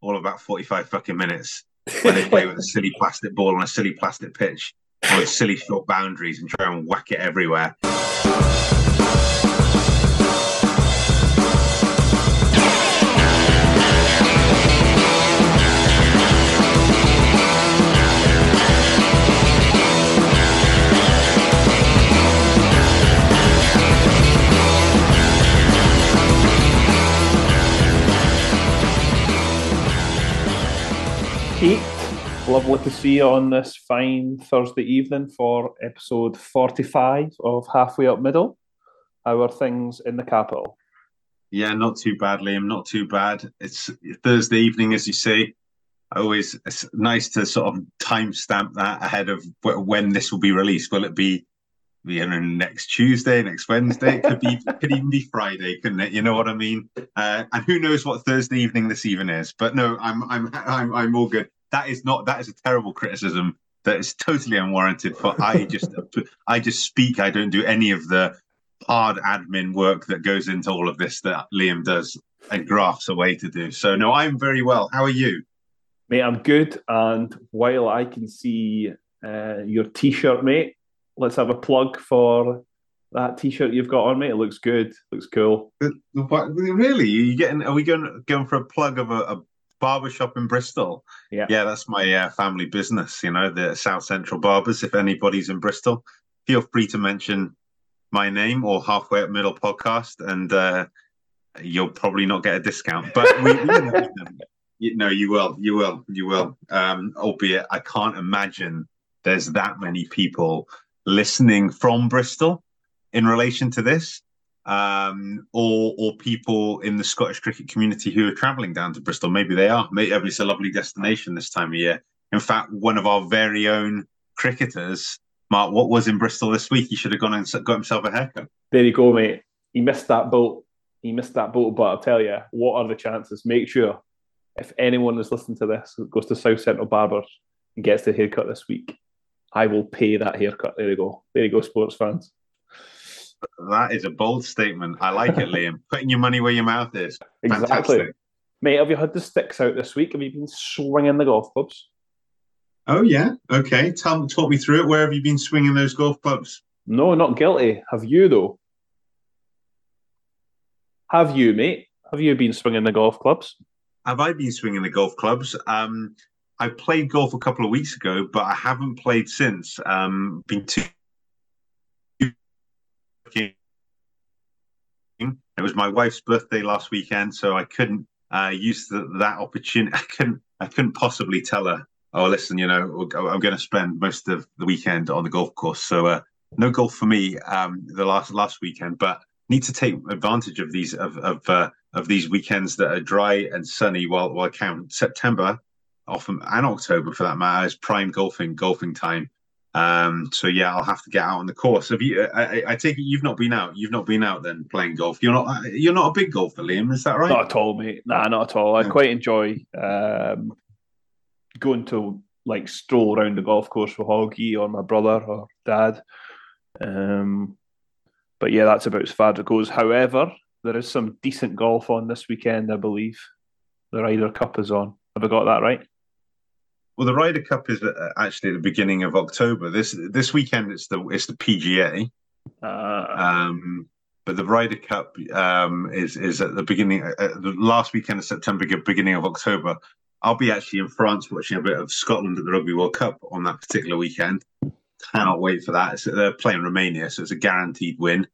all of about 45 fucking minutes when they play with a silly plastic ball on a silly plastic pitch with silly short boundaries and try and whack it everywhere. Pete, lovely to see you on this fine Thursday evening for episode 45 of Halfway Up Middle. How are things in the capital? Yeah, not too bad, Liam. Not too bad. It's Thursday evening, as you say. Always it's nice to sort of timestamp that ahead of when this will be released. Will it be you know next Tuesday, next Wednesday? It could be could even be Friday, couldn't it? You know what I mean? Uh, and who knows what Thursday evening this even is? But no, I'm I'm I'm I'm all good. That is not that is a terrible criticism. That is totally unwarranted. For I just I just speak. I don't do any of the hard admin work that goes into all of this that Liam does and graphs away to do. So no, I'm very well. How are you? Mate, I'm good. And while I can see uh, your t-shirt, mate, let's have a plug for that t-shirt you've got on, mate. It looks good. Looks cool. What, really? Are you getting? Are we going going for a plug of a, a barbershop in Bristol? Yeah, yeah. That's my uh, family business. You know, the South Central Barbers. If anybody's in Bristol, feel free to mention my name or halfway up middle podcast, and uh, you'll probably not get a discount. But we, you know, you will, you will, you will. Um, albeit, I can't imagine there's that many people listening from Bristol in relation to this, um, or or people in the Scottish cricket community who are travelling down to Bristol. Maybe they are. Maybe it's a lovely destination this time of year. In fact, one of our very own cricketers, Mark, what was in Bristol this week? He should have gone and got himself a haircut. There you go, mate. He missed that boat. He missed that boat, but I'll tell you, what are the chances? Make sure if anyone is listening to this goes to South Central Barbers and gets the haircut this week, I will pay that haircut. There you go. There you go, sports fans. That is a bold statement. I like it, Liam. Putting your money where your mouth is. Exactly. Fantastic. Mate, have you had the sticks out this week? Have you been swinging the golf clubs? Oh yeah. Okay. Tell talk me through it. Where have you been swinging those golf clubs? No, not guilty. Have you though? Have you, mate? Have you been swinging the golf clubs? Have I been swinging the golf clubs? Um, I played golf a couple of weeks ago, but I haven't played since. Um, been too. It was my wife's birthday last weekend, so I couldn't uh, use the, that opportunity. I couldn't. I couldn't possibly tell her, "Oh, listen, you know, I'm going to spend most of the weekend on the golf course." So, uh, no golf for me um, the last last weekend, but need to take advantage of these of of, uh, of these weekends that are dry and sunny while while count. September often and October for that matter is prime golfing golfing time. Um, so yeah, I'll have to get out on the course. Have you? I, I, take it you've not been out. You've not been out then playing golf. You're not. You're not a big golfer, Liam. Is that right? Not at all, mate. Nah, not at all. I quite enjoy um, going to like stroll around the golf course with Hoggy or my brother or dad. Um, but yeah, that's about as far as it goes. However, there is some decent golf on this weekend, I believe. The Ryder Cup is on. Have I got that right? Well, the Ryder Cup is uh, actually at the beginning of October. This this weekend it's the it's the PGA. Uh, um, but the Ryder Cup um, is is at the beginning, uh, uh, the last weekend of September, beginning of October. I'll be actually in France watching a bit of Scotland at the Rugby World Cup on that particular weekend. Cannot wait for that. They're playing Romania, so it's a guaranteed win.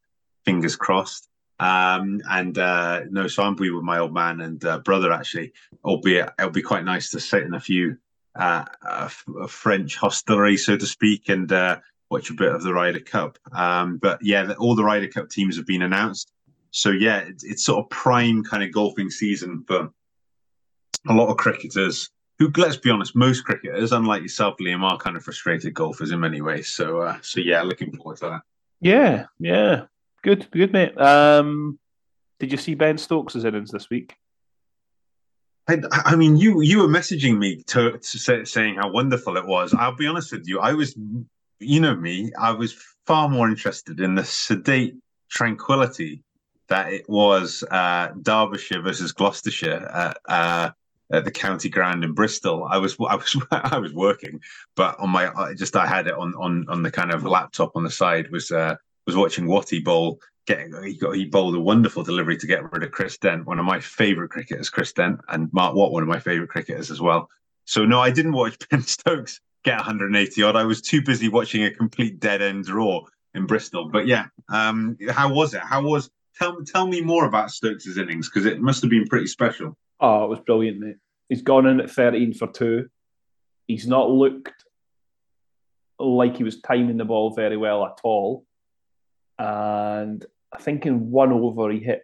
Fingers crossed. Um, and uh, no, so I'm with my old man and uh, brother actually. Albeit it'll be quite nice to sit in a few a, a French hostelry, so to speak, and uh, watch a bit of the Ryder Cup. Um, but yeah, all the Ryder Cup teams have been announced. So yeah, it's, it's sort of prime kind of golfing season for a lot of cricketers. Who, let's be honest, most cricketers, unlike yourself, Liam, are kind of frustrated golfers in many ways. So, uh, so yeah, looking forward to that. Yeah, yeah, good, good, mate. Um, did you see Ben Stokes' innings this week? I, I, mean, you you were messaging me to, to say, saying how wonderful it was. I'll be honest with you. I was, you know me, I was far more interested in the sedate tranquility that it was uh, Derbyshire versus Gloucestershire. Uh, uh, at the county ground in Bristol. I was I was I was working, but on my I just I had it on on on the kind of laptop on the side was uh, was watching Watty bowl. Getting he got he bowled a wonderful delivery to get rid of Chris Dent, one of my favourite cricketers, Chris Dent, and Mark Watt, one of my favourite cricketers as well. So no, I didn't watch Ben Stokes get 180 odd. I was too busy watching a complete dead end draw in Bristol. But yeah, um, how was it? How was tell tell me more about Stokes' innings because it must have been pretty special. Oh, it was brilliant, mate. He's gone in at 13 for two. He's not looked like he was timing the ball very well at all. And I think in one over he hit,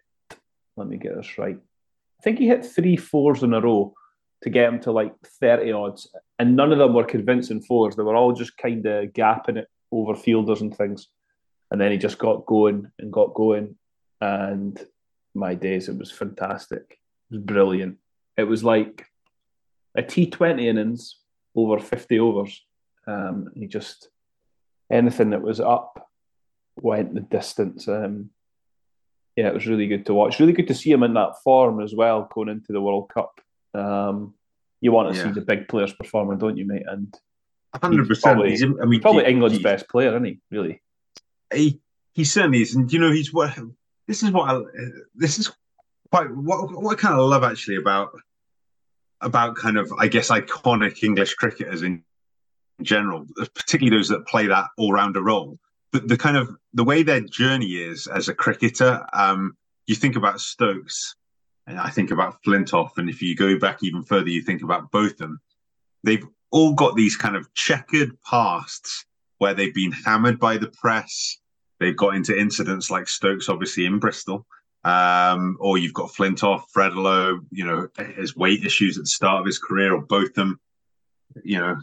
let me get this right. I think he hit three fours in a row to get him to like 30 odds. And none of them were convincing fours. They were all just kind of gapping it over fielders and things. And then he just got going and got going. And my days, it was fantastic. It was brilliant. It was like a T20 innings over 50 overs. Um, he just, anything that was up went the distance. Um, yeah, it was really good to watch. Really good to see him in that form as well going into the World Cup. Um, you want to yeah. see the big players performing, don't you, mate? And hundred percent. I mean, probably he, England's he, best player, isn't he? Really? He he certainly is, and you know, he's what. This is what I, this is quite what what I kind of love actually about about kind of I guess iconic English cricketers in general, particularly those that play that all rounder role. But the kind of the way their journey is as a cricketer, um, you think about Stokes, and I think about Flintoff, and if you go back even further, you think about Botham. They've all got these kind of checkered pasts where they've been hammered by the press. They've got into incidents like Stokes, obviously in Bristol, um, or you've got Flintoff, Fredalo, you know, his weight issues at the start of his career, or Botham. You know,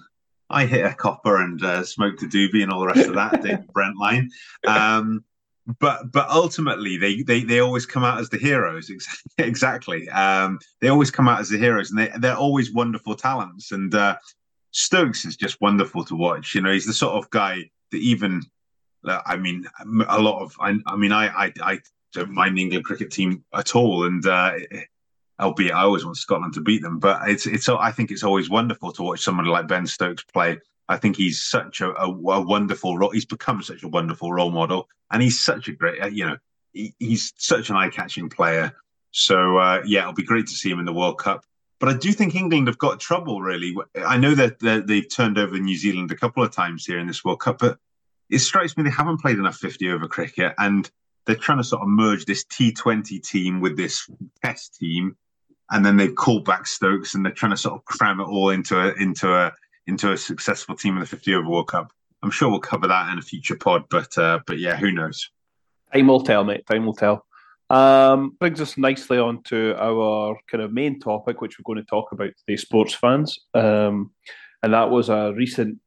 I hit a copper and uh, smoked a doobie and all the rest of that, David Brent line. Um, but but ultimately, they, they they always come out as the heroes. exactly, um, they always come out as the heroes, and they they're always wonderful talents. And uh, Stokes is just wonderful to watch. You know, he's the sort of guy that even, I mean, a lot of, I, I mean, I, I, I don't mind the England cricket team at all, and uh, albeit I always want Scotland to beat them. But it's it's I think it's always wonderful to watch somebody like Ben Stokes play. I think he's such a, a, a wonderful role. He's become such a wonderful role model, and he's such a great, you know, he, he's such an eye-catching player. So uh, yeah, it'll be great to see him in the World Cup. But I do think England have got trouble. Really, I know that they've turned over New Zealand a couple of times here in this World Cup, but it strikes me they haven't played enough 50 over cricket and they're trying to sort of merge this T20 team with this Test team, and then they've called back Stokes, and they're trying to sort of cram it all into a into a into a successful team in the 50 over World Cup. I'm sure we'll cover that in a future pod, but uh, but yeah, who knows? Time will tell, mate. Time will tell. Um, brings us nicely on to our kind of main topic, which we're going to talk about today, sports fans. Um, and that was a recent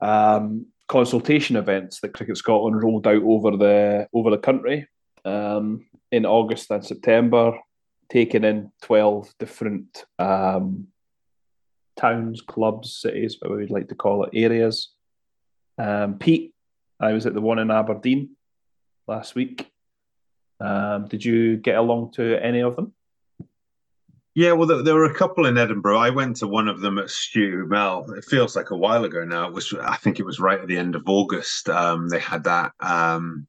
um, consultation events that Cricket Scotland rolled out over the over the country um, in August and September, taking in twelve different um, towns, clubs, cities, what we'd like to call it, areas. Um, Pete, I was at the one in Aberdeen last week. Um, did you get along to any of them? Yeah, well, there, there, were a couple in Edinburgh. I went to one of them at Stew Mel. It feels like a while ago now. It was, I think, it was right at the end of August. Um, they had that. Um,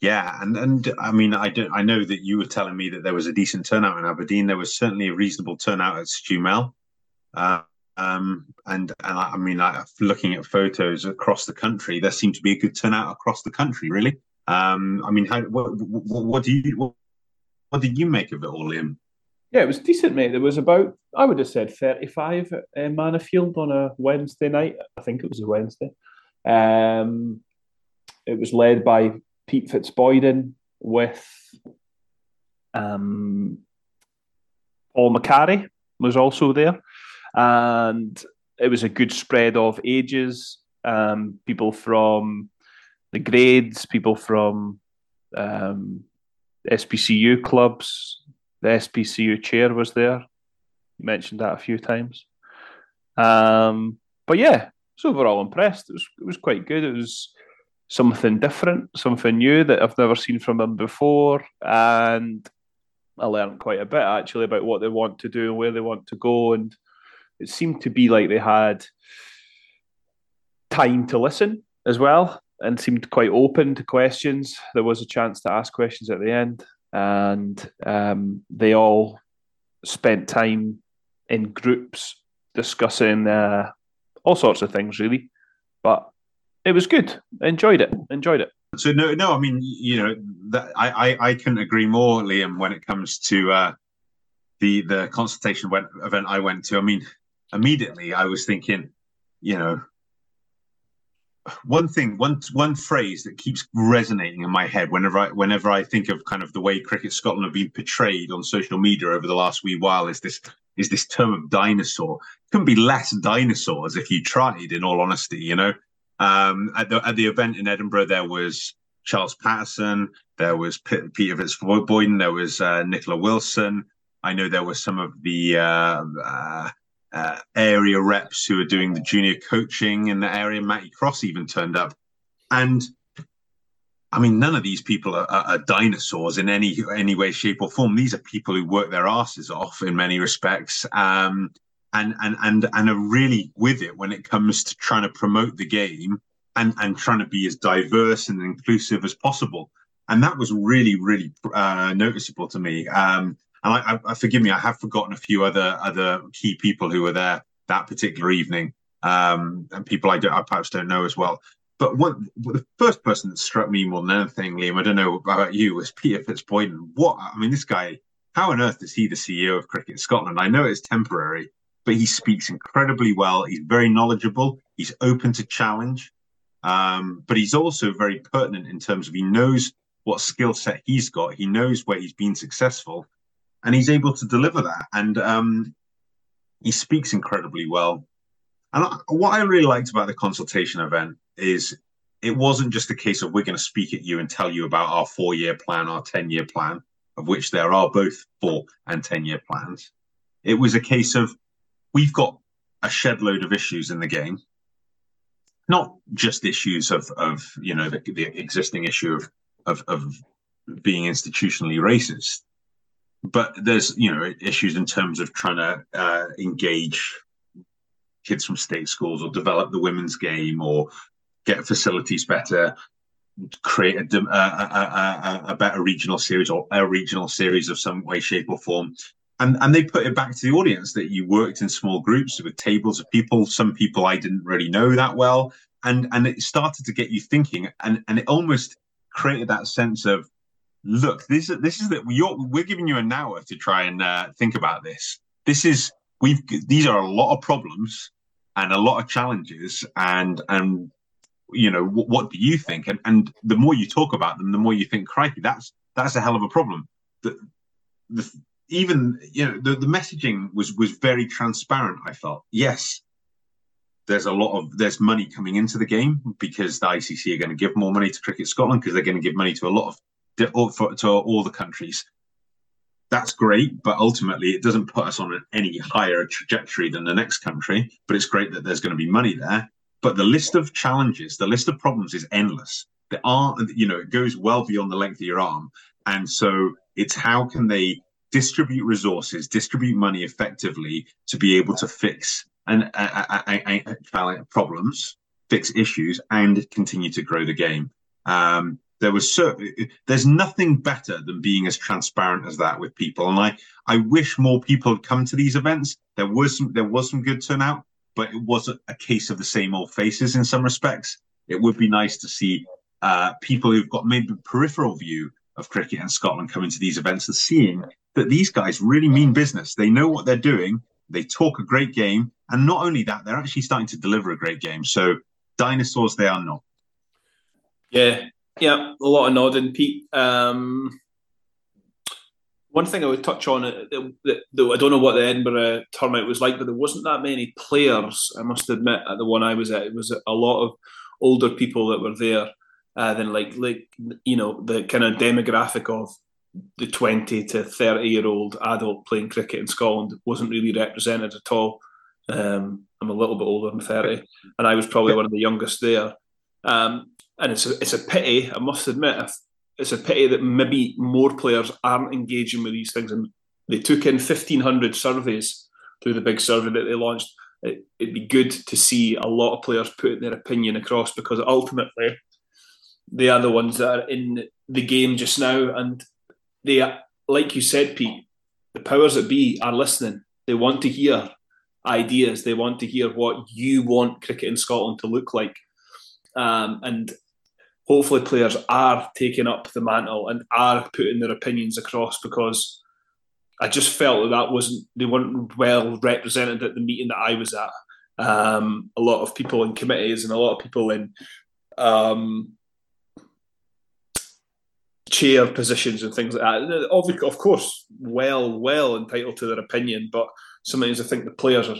yeah, and and I mean, I don't. I know that you were telling me that there was a decent turnout in Aberdeen. There was certainly a reasonable turnout at Stew Mel. Uh, um, and and I, I mean, I, looking at photos across the country, there seemed to be a good turnout across the country. Really. Um, I mean, how, what, what, what do you what, what did you make of it all, Liam? Yeah, it was decent, mate. There was about, I would have said 35 at uh, Manor on a Wednesday night. I think it was a Wednesday. Um, it was led by Pete Fitzboydon with um, Paul McCarry was also there. And it was a good spread of ages. Um, people from the grades, people from um, SPCU clubs, the SPCU chair was there. You mentioned that a few times. Um, but yeah, so overall impressed. It was it was quite good. It was something different, something new that I've never seen from them before, and I learned quite a bit actually about what they want to do and where they want to go, and it seemed to be like they had time to listen as well and seemed quite open to questions. There was a chance to ask questions at the end, and um, they all spent time in groups discussing uh, all sorts of things, really. But it was good. Enjoyed it. Enjoyed it. So no, no. I mean, you know, that I I, I couldn't agree more, Liam, when it comes to uh, the the consultation event I went to. I mean, immediately I was thinking, you know, one thing, one one phrase that keeps resonating in my head whenever I whenever I think of kind of the way Cricket Scotland have been portrayed on social media over the last wee while is this is this term of dinosaur. It couldn't be less dinosaurs if you tried. In all honesty, you know, um, at the at the event in Edinburgh, there was Charles Patterson, there was P- Peter Fitzboydon, there was uh, Nicola Wilson. I know there were some of the uh, uh, uh, area reps who are doing the junior coaching in the area. Matty Cross even turned up, and I mean, none of these people are, are, are, dinosaurs in any any way, shape, or form. These are people who work their asses off in many respects, um, and and and and are really with it when it comes to trying to promote the game and and trying to be as diverse and inclusive as possible. And that was really, really uh, noticeable to me. Um, and I, I, forgive me, I have forgotten a few other other key people who were there that particular evening, um, and people I, don't I perhaps don't know as well. But what, the first person that struck me more than anything, Liam, I don't know about you, was Peter Fitzboydon. What I mean, this guy, how on earth is he the CEO of Cricket Scotland? I know it's temporary, but he speaks incredibly well. He's very knowledgeable. He's open to challenge, um, but he's also very pertinent in terms of he knows what skill set he's got. He knows where he's been successful, and he's able to deliver that. And um, he speaks incredibly well. And I, what I really liked about the consultation event is it wasn't just a case of we're going to speak at you and tell you about our four year plan, our 10 year plan, of which there are both four and 10 year plans. It was a case of we've got a shed load of issues in the game, not just issues of, of you know, the, the existing issue of, of, of being institutionally racist, but there's you know issues in terms of trying to uh, engage kids from state schools or develop the women's game or get facilities better create a, a, a, a, better regional series or a regional series of some way shape or form and and they put it back to the audience that you worked in small groups with tables of people some people i didn't really know that well and and it started to get you thinking and and it almost created that sense of look, this is this is that we're giving you an hour to try and uh, think about this. This is we've these are a lot of problems and a lot of challenges, and and you know what, what do you think? And and the more you talk about them, the more you think, crikey, that's that's a hell of a problem. The, the even you know the, the messaging was was very transparent. I felt yes, there's a lot of there's money coming into the game because the ICC are going to give more money to Cricket Scotland because they're going to give money to a lot of to, to all the countries. That's great, but ultimately it doesn't put us on any higher trajectory than the next country. But it's great that there's going to be money there. But the list of challenges, the list of problems is endless. There are, you know, it goes well beyond the length of your arm. And so it's how can they distribute resources, distribute money effectively to be able to fix and uh, uh, uh, problems, fix issues, and continue to grow the game. Um, there was so there's nothing better than being as transparent as that with people. And i i wish more people had come to these events. There was some there was some good turnout but it wasn't a case of the same old faces in some respects. It would be nice to see uh, people who've got maybe peripheral view of cricket and scotland coming to these events and seeing that these guys really mean business they know what they're doing they talk a great game and not only that they're actually starting to deliver a great game so dinosaurs they are not yeah yeah, a lot of nodding, Pete. Um, one thing I would touch on, though I don't know what the Edinburgh turnout was like, but there wasn't that many players. I must admit, at the one I was at, it was a lot of older people that were there. Uh, than like like you know the kind of demographic of the 20 to 30 year old adult playing cricket in Scotland wasn't really represented at all. Um, I'm a little bit older than 30, and I was probably one of the youngest there. Um, and it's a, it's a pity, I must admit, it's a pity that maybe more players aren't engaging with these things. And they took in 1,500 surveys through the big survey that they launched. It, would be good to see a lot of players putting their opinion across because ultimately they are the ones that are in the game just now. And they, like you said, Pete, the powers that be are listening. They want to hear ideas. They want to hear what you want cricket in Scotland to look like. Um, and hopefully players are taking up the mantle and are putting their opinions across because I just felt that that wasn't they weren't well represented at the meeting that I was at. Um, a lot of people in committees and a lot of people in um, chair positions and things like that. Of course, well, well entitled to their opinion, but sometimes I think the players are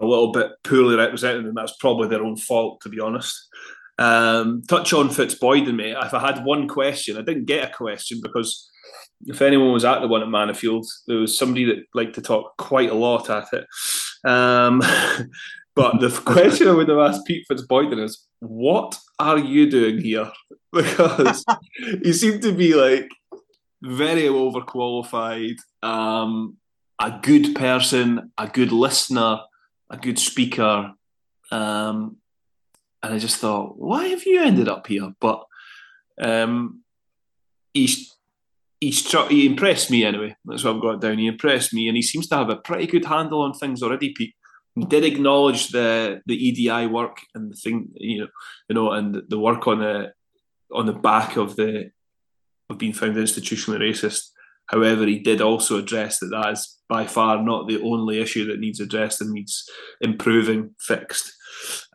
a little bit poorly represented, and that's probably their own fault, to be honest. Um, touch on Fitzboydon, mate. If I had one question, I didn't get a question because if anyone was at the one at Mannofield, there was somebody that liked to talk quite a lot at it. Um, but the question I would have asked Pete Fitzboydon is, what are you doing here? Because he seemed to be like very overqualified, um, a good person, a good listener, a good speaker. Um, and I just thought, why have you ended up here? But um, he's he's he impressed me anyway. That's what I've got down. He impressed me, and he seems to have a pretty good handle on things already. Pete he did acknowledge the the EDI work and the thing, you know, you know, and the work on the on the back of the of being found institutionally racist. However, he did also address that that is by far not the only issue that needs addressed and needs improving, fixed.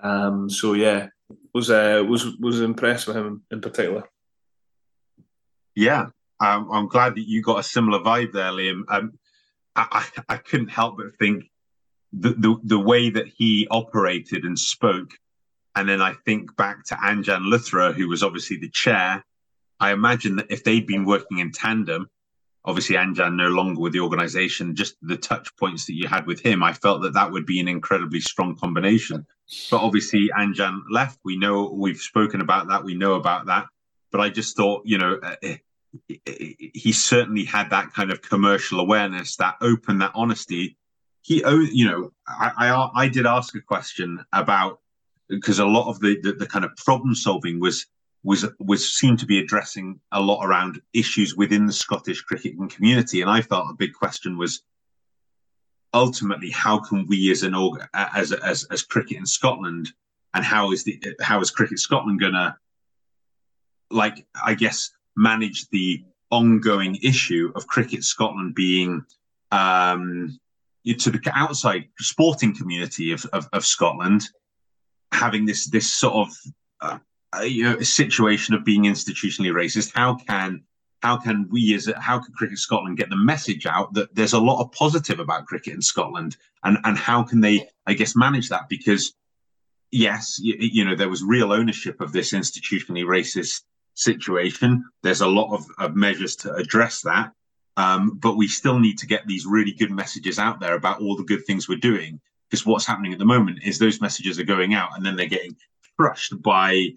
Um, so yeah, was uh, was was impressed with him in particular. Yeah, I'm glad that you got a similar vibe there, Liam. Um, I, I, I couldn't help but think the, the the way that he operated and spoke, and then I think back to Anjan Luthra, who was obviously the chair. I imagine that if they'd been working in tandem, obviously Anjan no longer with the organization, just the touch points that you had with him, I felt that that would be an incredibly strong combination. But obviously Anjan left. We know we've spoken about that. We know about that. But I just thought, you know, uh, eh, he certainly had that kind of commercial awareness, that open, that honesty. He, you know, I, I, I did ask a question about because a lot of the, the, the kind of problem solving was was was seemed to be addressing a lot around issues within the Scottish cricketing community, and I felt a big question was ultimately how can we as an org as as as cricket in Scotland and how is the how is cricket Scotland gonna like I guess manage the ongoing issue of cricket Scotland being um, to the outside sporting community of, of, of Scotland having this this sort of uh, you know, situation of being institutionally racist. How can how can we as how can cricket scotland get the message out that there's a lot of positive about cricket in scotland? And and how can they i guess manage that? Because yes you, you know there was real ownership of this institutionally racist situation. There's a lot of, of measures to address that um, but we still need to get these really good messages out there about all the good things we're doing because what's happening at the moment is those messages are going out and then they're getting crushed by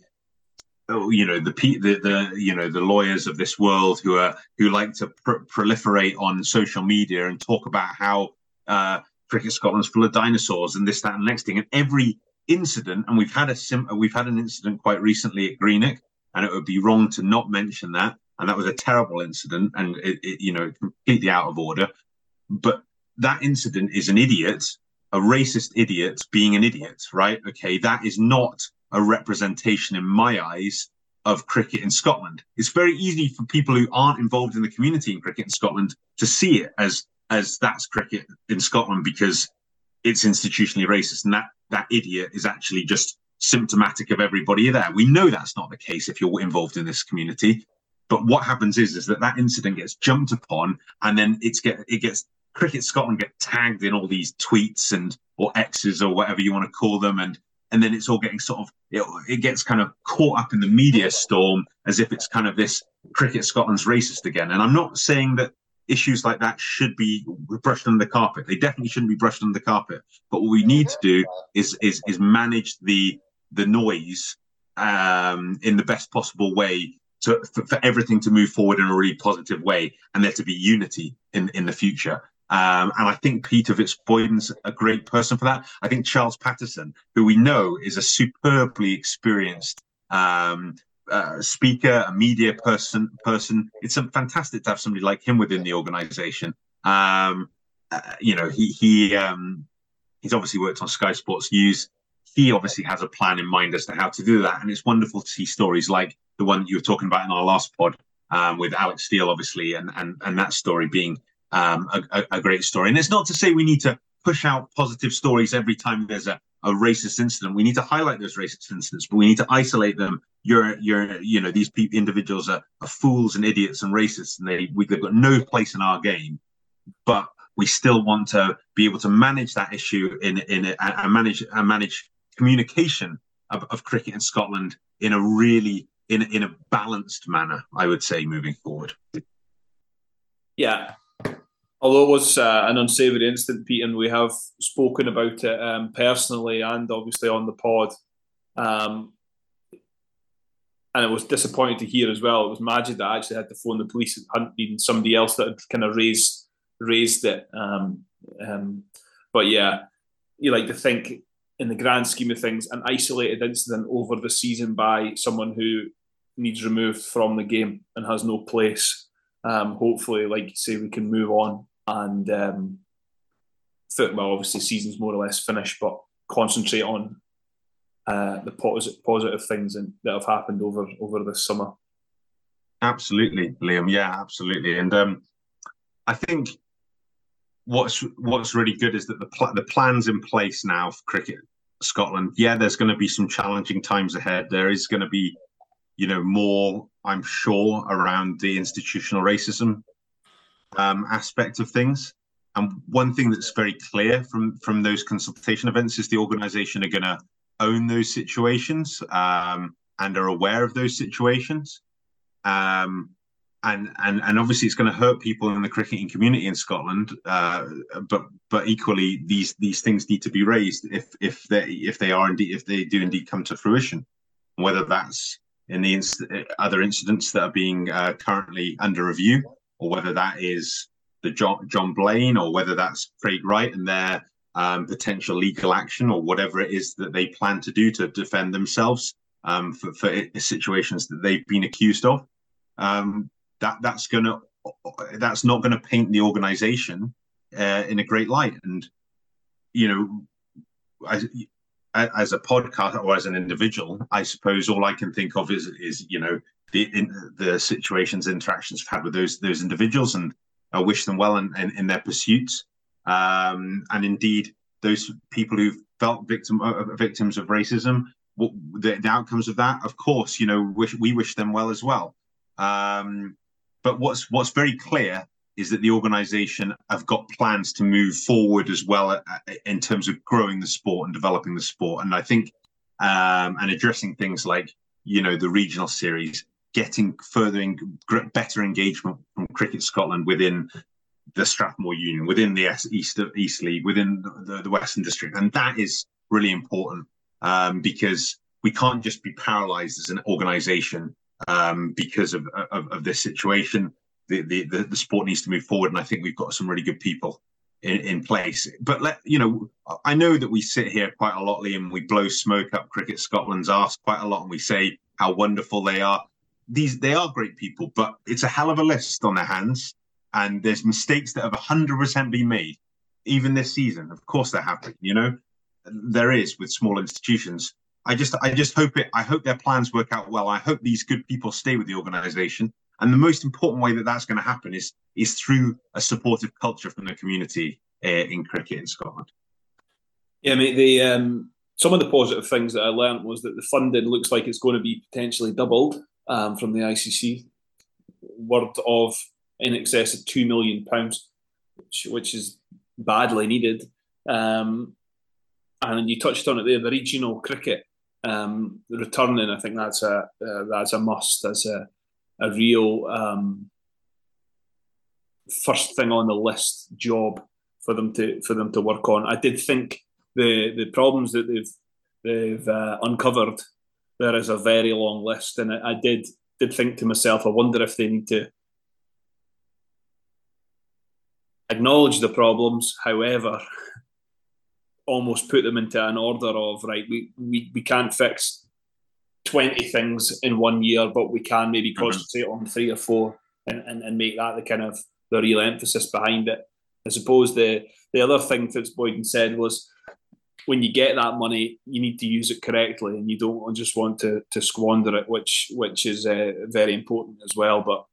Oh, you know the, the the you know the lawyers of this world who are who like to pr- proliferate on social media and talk about how uh, cricket Scotland's full of dinosaurs and this that and next thing. And every incident and we've had a sim- we've had an incident quite recently at Greenock and it would be wrong to not mention that and that was a terrible incident and it, it you know completely out of order but that incident is an idiot a racist idiot being an idiot right okay that is not a representation in my eyes of cricket in Scotland. It's very easy for people who aren't involved in the community in cricket in Scotland to see it as as that's cricket in Scotland because it's institutionally racist and that that idiot is actually just symptomatic of everybody there. We know that's not the case if you're involved in this community. But what happens is is that that incident gets jumped upon and then it's get it gets cricket Scotland get tagged in all these tweets and or X's or whatever you want to call them and and then it's all getting sort of it, it, gets kind of caught up in the media storm as if it's kind of this cricket Scotland's racist again. And I'm not saying that issues like that should be brushed under the carpet. They definitely shouldn't be brushed under the carpet. But what we need to do is is is manage the the noise um, in the best possible way to for, for, everything to move forward in a really positive way and there to be unity in in the future. Um, and I think Peter Fitzboydon's a great person for that. I think Charles Patterson, who we know is a superbly experienced um, uh, speaker, a media person, person. It's fantastic to have somebody like him within the organisation. Um, uh, you know, he he um, he's obviously worked on Sky Sports News. He obviously has a plan in mind as to how to do that, and it's wonderful to see stories like the one you were talking about in our last pod um, with Alex Steele, obviously, and and and that story being um, a, a, great story. And it's not to say we need to push out positive stories every time there's a, a racist incident. We need to highlight those racist incidents, but we need to isolate them. You're, you're, you know, these individuals are, are fools and idiots and racists, and they we, they've got no place in our game. But we still want to be able to manage that issue in in and manage and manage communication of, of cricket in Scotland in a really in in a balanced manner. I would say moving forward. Yeah, although it was uh, an unsavoury incident, Pete, and we have spoken about it um, personally and obviously on the pod. Um, and it was disappointing to hear as well. It was Majid that I actually had to phone the police. It hadn't been somebody else that had kind of raised raised it. Um, um, but yeah, you like to think in the grand scheme of things, an isolated incident over the season by someone who needs removed from the game and has no place um, hopefully, like you say, we can move on and um, obviously, season's more or less finished, but concentrate on uh, the positive positive things in, that have happened over over this summer. Absolutely, Liam. Yeah, absolutely. And um, I think what's what's really good is that the pl- the plans in place now for cricket Scotland. Yeah, there's going to be some challenging times ahead. There is going to be you know, more, I'm sure, around the institutional racism um, aspect of things. And one thing that's very clear from from those consultation events is the organisation are going to own those situations um, and are aware of those situations. Um, and and and obviously, it's going to hurt people in the cricketing community in Scotland. Uh, but but equally, these these things need to be raised if if they if they are indeed if they do indeed come to fruition. Whether that's in the other incidents that are being uh, currently under review, or whether that is the John, John Blain, or whether that's Craig Wright and their um, potential legal action, or whatever it is that they plan to do to defend themselves um, for, for, situations that they've been accused of. Um, that that's gonna that's not going to paint the organisation uh, in a great light, and you know. I, as a podcast or as an individual, I suppose all I can think of is is you know the in, the situations, interactions I've had with those those individuals, and I wish them well in, in, in their pursuits. Um, and indeed, those people who've felt victim uh, victims of racism, what, the, the, outcomes of that, of course, you know, wish, we wish them well as well. Um, but what's what's very clear is that the organization have got plans to move forward as well uh, uh, in terms of growing the sport and developing the sport. And I think um, and addressing things like you know the regional series, getting further in, better engagement from Cricket Scotland within the Strathmore Union, within the East East League, within the, the Western District, and that is really important um, because we can't just be paralysed as an organisation um, because of, of, of this situation the, the, the, sport needs to move forward. And I think we've got some really good people in, in place. But let you know, I know that we sit here quite a lot, Liam. We blow smoke up Cricket Scotland's ass quite a lot, and we say how wonderful they are. These they are great people, but it's a hell of a list on their hands, and there's mistakes that have hundred percent been made, even this season. Of course, there have been. You know, there is with small institutions. I just, I just hope it. I hope their plans work out well. I hope these good people stay with the organisation and the most important way that that's going to happen is is through a supportive culture from the community uh, in cricket in Scotland. Yeah, mate. The um, some of the positive things that I learned was that the funding looks like it's going to be potentially doubled um, from the ICC. Word of in excess of two million pounds, which, which is badly needed. Um, and you touched on it there, the regional cricket um, returning. I think that's a uh, that's a must as a a real um, first thing on the list job for them to for them to work on. I did think the the problems that they've they've uh, uncovered there is a very long list, and I, I did did think to myself, I wonder if they need to acknowledge the problems, however, almost put them into an order of right, we, we, we can't fix 20 things in one year, but we can maybe mm-hmm. concentrate mm-hmm. on three or four and, and, and make that the kind of the real emphasis behind it. I suppose the the other thing Fitzboydon said was when you get that money, you need to use it correctly, and you don't just want to to squander it, which which is uh, very important as well. But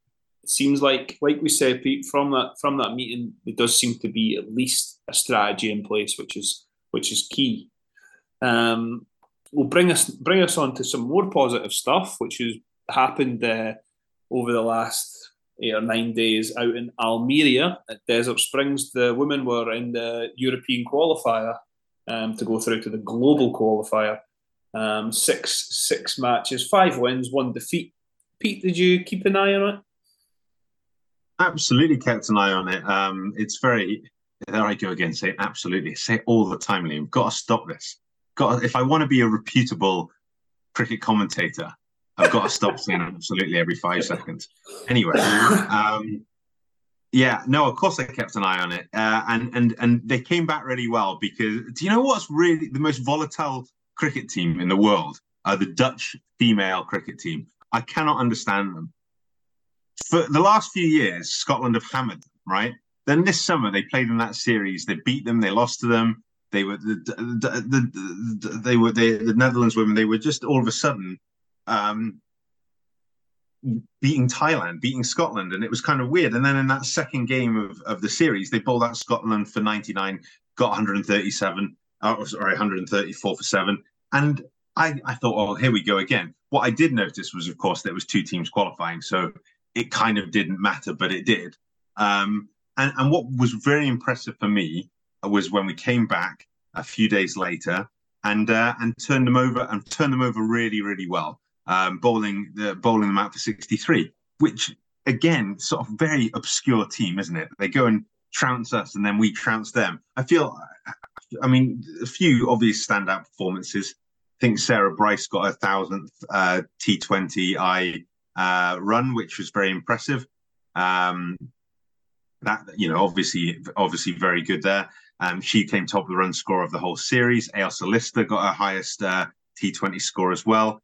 it seems like, like we said, Pete, from that from that meeting, there does seem to be at least a strategy in place, which is which is key. Um, will bring us bring us on to some more positive stuff, which has happened uh, over the last eight or nine days out in Almeria at Desert Springs. The women were in the European qualifier um, to go through to the global qualifier. Um, six six matches, five wins, one defeat. Pete, did you keep an eye on it? Absolutely kept an eye on it. Um, it's very there I go again, say absolutely, say all the time, Liam. Got to stop this. Got if I want to be a reputable cricket commentator, I've got to stop saying absolutely every five seconds. Anyway, um, yeah, no, of course I kept an eye on it, uh, and and and they came back really well because do you know what's really the most volatile cricket team in the world? Are the Dutch female cricket team. I cannot understand them. For the last few years, Scotland have hammered them, right? Then this summer they played in that series. They beat them. They lost to them. They were the, the, the, the they were they, the Netherlands women. They were just all of a sudden um, beating Thailand, beating Scotland, and it was kind of weird. And then in that second game of, of the series, they bowled out Scotland for 99, got 137, oh, sorry, 134 for seven. And I, I thought, oh, here we go again. What I did notice was, of course, there was two teams qualifying, so it kind of didn't matter, but it did. Um, and, and what was very impressive for me was when we came back a few days later and uh, and turned them over and turned them over really, really well um, bowling the bowling them out for 63, which again, sort of very obscure team, isn't it? They go and trounce us and then we trounce them. I feel, I mean, a few obvious standout performances. I think Sarah Bryce got a thousandth uh, T20I uh, run, which was very impressive. Um, that you know, obviously, obviously very good there. Um, she came top of the run score of the whole series. Ailsa Lister got her highest uh, T20 score as well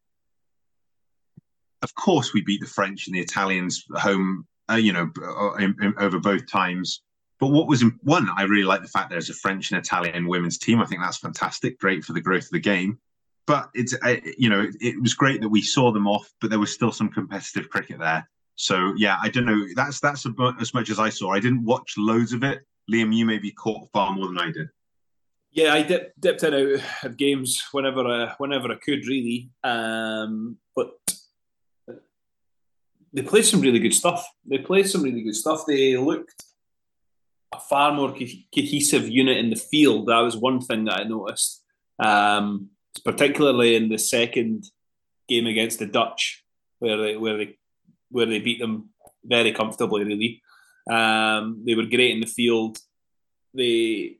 of course, we beat the French and the Italians home, uh, you know, uh, in, in, over both times. But what was one, I really like the fact there's a French and Italian women's team. I think that's fantastic, great for the growth of the game. But it's, uh, you know, it, it was great that we saw them off, but there was still some competitive cricket there. So yeah, I don't know. That's that's as much as I saw. I didn't watch loads of it. Liam, you maybe caught far more than I did. Yeah, I dip, dipped in out of games whenever uh, whenever I could, really. Um, but they played some really good stuff. They played some really good stuff. They looked a far more co- cohesive unit in the field. That was one thing that I noticed, um, particularly in the second game against the Dutch, where they where they where they beat them very comfortably. Really, um, they were great in the field. They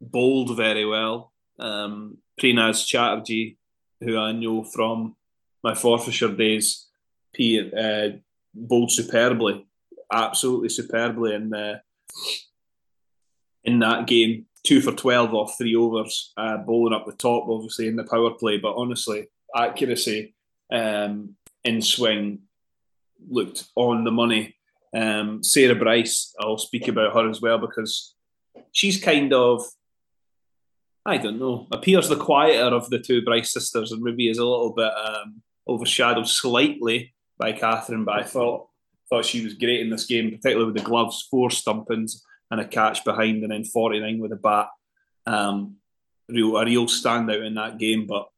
bowled very well. Um, Priyanaz Chatterji, who I know from my Forfarshire days, P uh, bowled superbly, absolutely superbly in the in that game. Two for twelve off three overs, uh, bowling up the top, obviously in the power play. But honestly, accuracy um, in swing looked on the money. Um, Sarah Bryce, I'll speak about her as well because she's kind of I don't know, appears the quieter of the two Bryce sisters and maybe is a little bit um, overshadowed slightly by Kathryn, but I thought thought she was great in this game, particularly with the gloves, four stumpings and a catch behind, and then 49 with a bat. Um, real a real standout in that game, but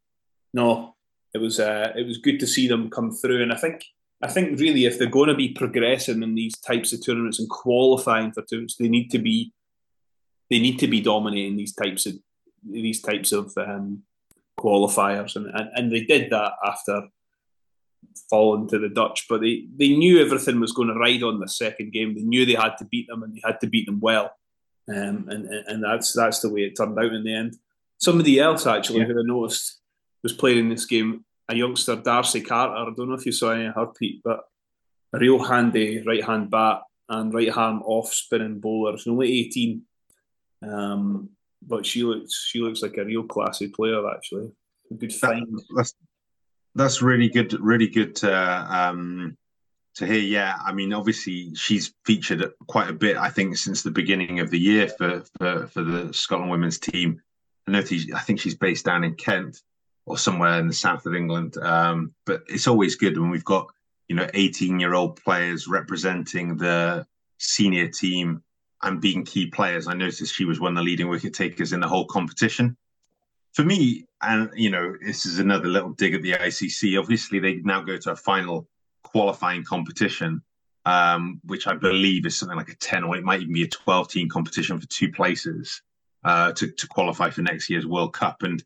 no, it was uh, it was good to see them come through, and I think I think really if they're going to be progressing in these types of tournaments and qualifying for tournaments, they need to be they need to be dominating these types of these types of um, qualifiers, and, and and they did that after falling to the Dutch, but they, they knew everything was going to ride on the second game. They knew they had to beat them and they had to beat them well. Um, and, and that's that's the way it turned out in the end. Somebody else actually yeah. who I noticed was playing in this game a youngster, Darcy Carter. I don't know if you saw any of her, Pete, but a real handy right hand bat and right hand off spinning bowler. She's only 18. Um, but she looks she looks like a real classy player actually. A good find. That's that's really good, really good to um, to hear. Yeah, I mean, obviously she's featured quite a bit. I think since the beginning of the year for for, for the Scotland women's team. I know I think she's based down in Kent or somewhere in the south of England. Um, but it's always good when we've got you know 18 year old players representing the senior team and being key players. I noticed she was one of the leading wicket takers in the whole competition. For me, and you know, this is another little dig at the ICC. Obviously, they now go to a final qualifying competition, um, which I believe is something like a 10 or it might even be a 12 team competition for two places uh, to, to qualify for next year's World Cup. And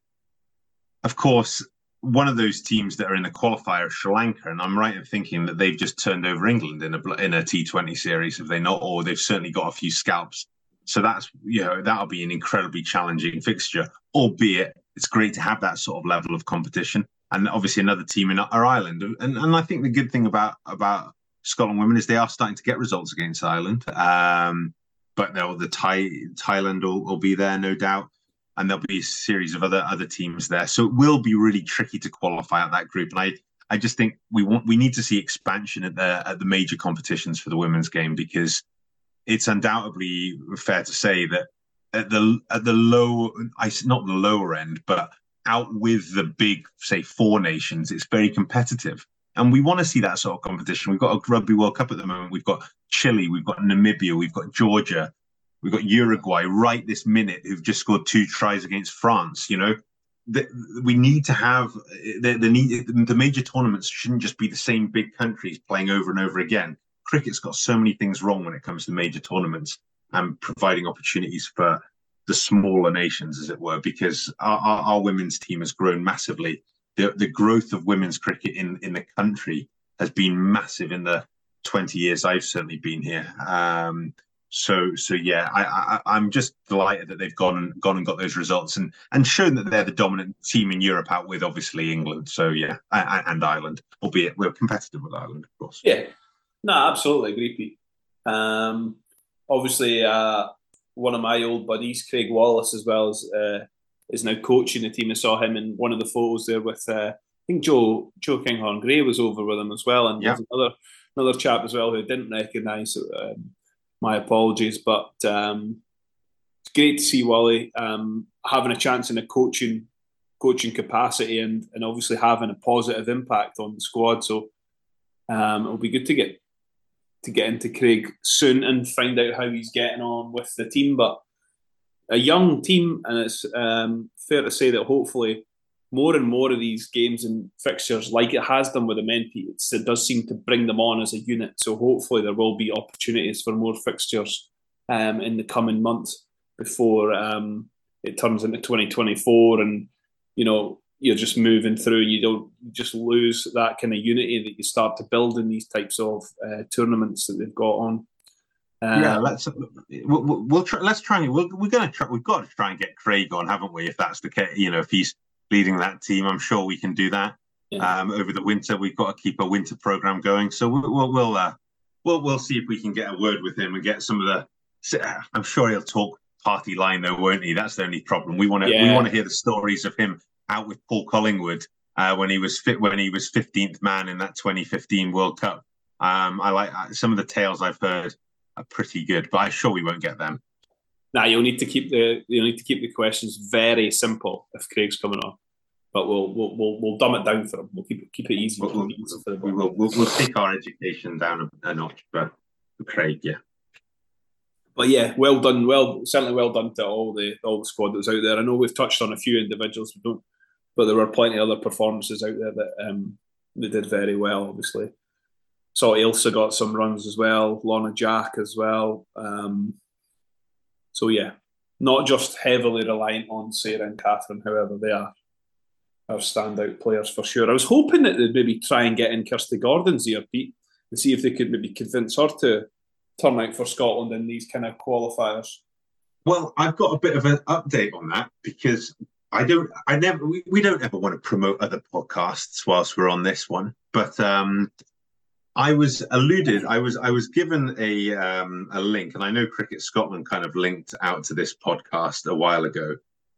of course, one of those teams that are in the qualifier of Sri Lanka, and I'm right in thinking that they've just turned over England in a in a T20 series, have they not? Or they've certainly got a few scalps. So that's you know that'll be an incredibly challenging fixture. Albeit it's great to have that sort of level of competition, and obviously another team in our Ireland. And and I think the good thing about about Scotland women is they are starting to get results against Ireland. Um, but the Thai Thailand will, will be there, no doubt and there'll be a series of other other teams there. So it will be really tricky to qualify out that group. And I I just think we want we need to see expansion at the at the major competitions for the women's game because it's undoubtedly fair to say that at the at the low I not the lower end, but out with the big say four nations, it's very competitive. And we want to see that sort of competition. We've got a Rugby World Cup at the moment. We've got Chile, we've got Namibia, we've got Georgia, We've got Uruguay right this minute who've just scored two tries against France. You know, the, we need to have the, the need the major tournaments shouldn't just be the same big countries playing over and over again. Cricket's got so many things wrong when it comes to major tournaments and providing opportunities for the smaller nations, as it were, because our, our, our women's team has grown massively. The, the growth of women's cricket in, in the country has been massive in the 20 years I've certainly been here. Um, so so yeah, I, I am just delighted that they've gone and gone and got those results and and shown that they're the dominant team in Europe out with obviously England. So yeah, and Ireland, albeit we're competitive with Ireland, of course. Yeah, no, absolutely agree, Pete. Um, obviously, uh, one of my old buddies, Craig Wallace, as well as uh, is now coaching the team. I saw him in one of the photos there with uh, I think Joe Joe Kinghorn Gray was over with him as well, and yeah. another another chap as well who I didn't recognise. Um, my apologies. But um, it's great to see Wally um, having a chance in a coaching coaching capacity and and obviously having a positive impact on the squad. So um, it'll be good to get to get into Craig soon and find out how he's getting on with the team. But a young team, and it's um, fair to say that hopefully more and more of these games and fixtures, like it has done with the men, it does seem to bring them on as a unit. So hopefully there will be opportunities for more fixtures um, in the coming months before um, it turns into 2024 and you know you're just moving through you don't just lose that kind of unity that you start to build in these types of uh, tournaments that they've got on um, yeah, let's we'll, we'll try. Let's try. We're, we're going to try. We've got to try and get Craig on, haven't we? If that's the case, you know, if he's leading that team. I'm sure we can do that. Yeah. Um, over the winter, we've got to keep a winter program going. So we'll we'll we'll, uh, we'll, we'll see if we can get a word with him and get some of the. I'm sure he'll talk party line though, won't he? That's the only problem. We want to yeah. we want to hear the stories of him out with Paul Collingwood uh, when he was fit when he was 15th man in that 2015 World Cup. Um, I like uh, some of the tales I've heard are pretty good, but I'm sure we won't get them. Now you'll need to keep the you'll need to keep the questions very simple if Craig's coming on but we'll we'll we'll, we'll dumb it down for them. We'll keep it keep it easy. We'll, we'll, we will we'll, we'll take our education down a, a notch, but Craig, yeah. But yeah, well done. Well, certainly well done to all the all the squad that was out there. I know we've touched on a few individuals, but don't. But there were plenty of other performances out there that um, they did very well. Obviously, saw Ailsa got some runs as well. Lorna Jack as well. Um, so yeah, not just heavily reliant on Sarah and Kathryn. However, they are standout players for sure. I was hoping that they'd maybe try and get in Kirsty Gordon's ear, Pete, and see if they could maybe convince her to turn out for Scotland in these kind of qualifiers. Well, I've got a bit of an update on that because I don't. I never. We, we don't ever want to promote other podcasts whilst we're on this one, but um, I was alluded. I was I was given a um, a link, and I know Cricket Scotland kind of linked out to this podcast a while ago.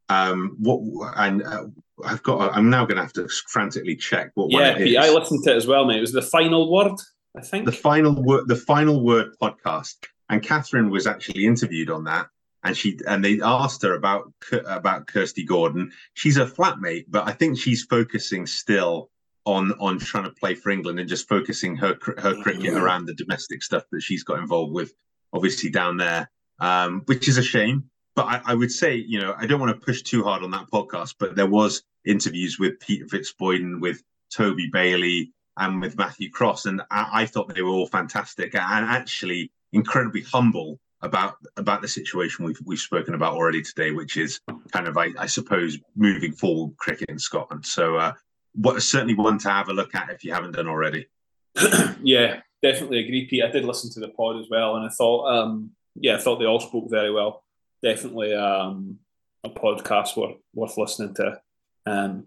Um, what and uh, I've got. I'm now going to have to frantically check what yeah, one it is. I listened to it as well, mate. It was the final word, I think. The final word. The final word podcast, and Kathryn was actually interviewed on that and she and they asked her about about Kirsty Gordon. She's a flatmate, but I think she's focusing still on on trying to play for England and just focusing her her cricket around the domestic stuff that she's got involved with, obviously down there, um, which is a shame. But I, I, would say, you know, I don't want to push too hard on that podcast, but there was interviews with Peter Fitzboydon, with Toby Bailey, and with Matthew Cross, and I, I thought they were all fantastic and actually incredibly humble about about the situation we've we've spoken about already today, which is kind of I, I suppose moving forward cricket in Scotland. So uh, what certainly one to have a look at if you haven't done already. yeah, definitely agree, Pete. I did listen to the pod as well, and I thought, um, yeah, I thought they all spoke very well. Definitely um, a podcast worth worth listening to. Um,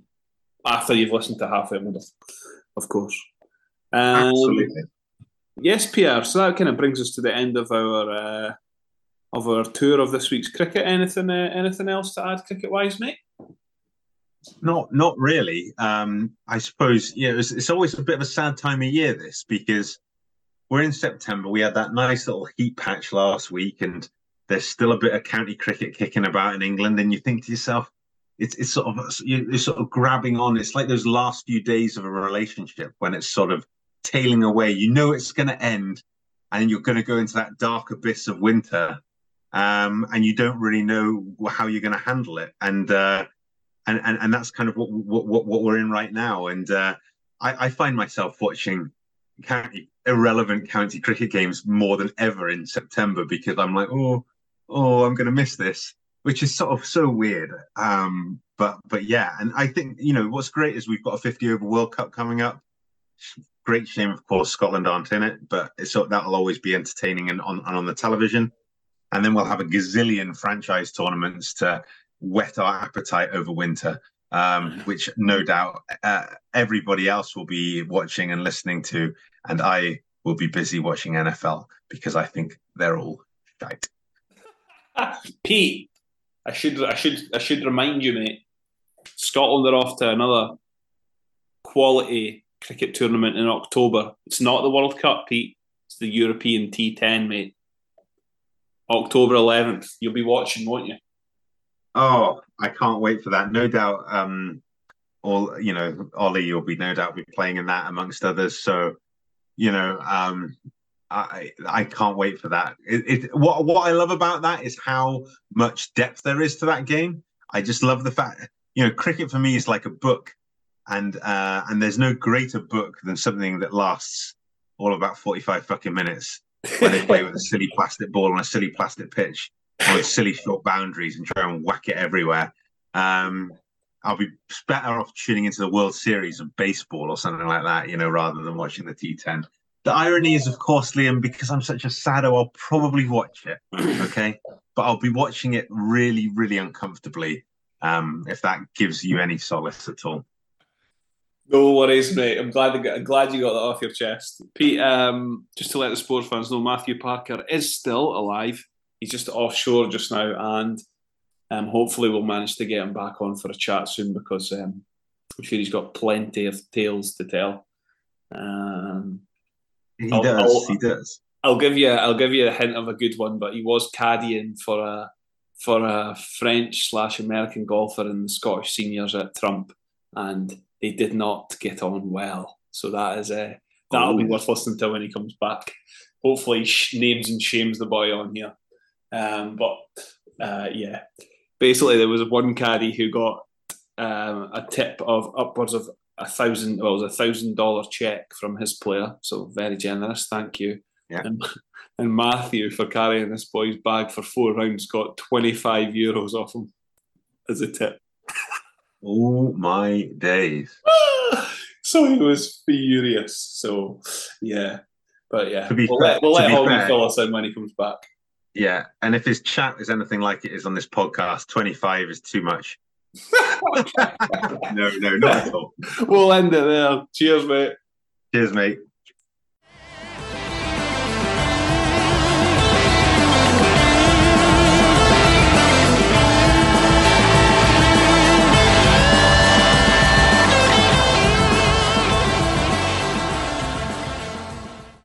after you've listened to half of it, of course. Um, Absolutely. Yes, Pierre. So that kind of brings us to the end of our uh, of our tour of this week's cricket. Anything uh, anything else to add cricket wise, mate? Not not really. Um, I suppose yeah, it's, it's always a bit of a sad time of year this because we're in September. We had that nice little heat patch last week, and there's still a bit of county cricket kicking about in England. And you think to yourself, it's it's sort of you're sort of grabbing on. It's like those last few days of a relationship when it's sort of tailing away. You know it's going to end, and you're going to go into that dark abyss of winter um, and you don't really know how you're going to handle it. And, uh, and and and that's kind of what what what, we're in right now. And uh, I, I, find myself watching county irrelevant county cricket games more than ever in September because I'm like, oh, oh, I'm going to miss this, which is sort of so weird. Um, but but yeah, and I think you know what's great is we've got a 50 over World Cup coming up. Great shame, of course, Scotland aren't in it, but so that'll always be entertaining and on and on the television and then we'll have a gazillion franchise tournaments to whet our appetite over winter, um, which no doubt uh, everybody else will be watching and listening to, and I will be busy watching NFL because I think they're all shite. Pete, I should I should I should remind you, mate. Scotland are off to another quality cricket tournament in October. It's not the World Cup, Pete. It's the European T10, mate. October 11th. You'll be watching, won't you? Oh, I can't wait for that. No doubt, um, all you know, Ollie, you'll be no doubt be playing in that amongst others. So, you know, um, I I can't wait for that. It, it, what what I love about that is how much depth there is to that game. I just love the fact, you know, cricket for me is like a book, and uh, and there's no greater book than something that lasts all about forty five fucking minutes when they play with a silly plastic ball on a silly plastic pitch with silly short boundaries and try and whack it everywhere. Um, I'll be better off tuning into the World Series of baseball or something like that, you know, rather than watching the T10. The irony is, of course, Liam, because I'm such a saddo, I'll probably watch it. Okay. but I'll be watching it really, really uncomfortably, um, if that gives you any solace at all. No worries, mate. I'm glad I'm glad you got that off your chest, Pete. Um, just to let the sports fans know, Matthew Parker is still alive. He's just offshore just now, and um, hopefully we'll manage to get him back on for a chat soon because um, I'm sure he's got plenty of tales to tell. Um, he I'll, does. I'll, he does. I'll give you. I'll give you a hint of a good one, but he was caddying for a for a French slash American golfer in the Scottish seniors at Trump, and they did not get on well. So that is a uh, that'll oh. be worth listening to when he comes back. Hopefully, he names and shames the boy on here. Um, but uh, yeah, basically, there was one caddy who got um, a tip of upwards of a thousand. Well, it was a thousand dollar check from his player. So very generous. Thank you. Yeah. And, and Matthew for carrying this boy's bag for four rounds got twenty five euros off him as a tip. Oh my days. so he was furious. So yeah. But yeah, we'll fair, let, we'll let Holman fill us in when he comes back. Yeah, and if his chat is anything like it is on this podcast, 25 is too much. no, no, not at all. We'll end it there. Cheers, mate. Cheers, mate.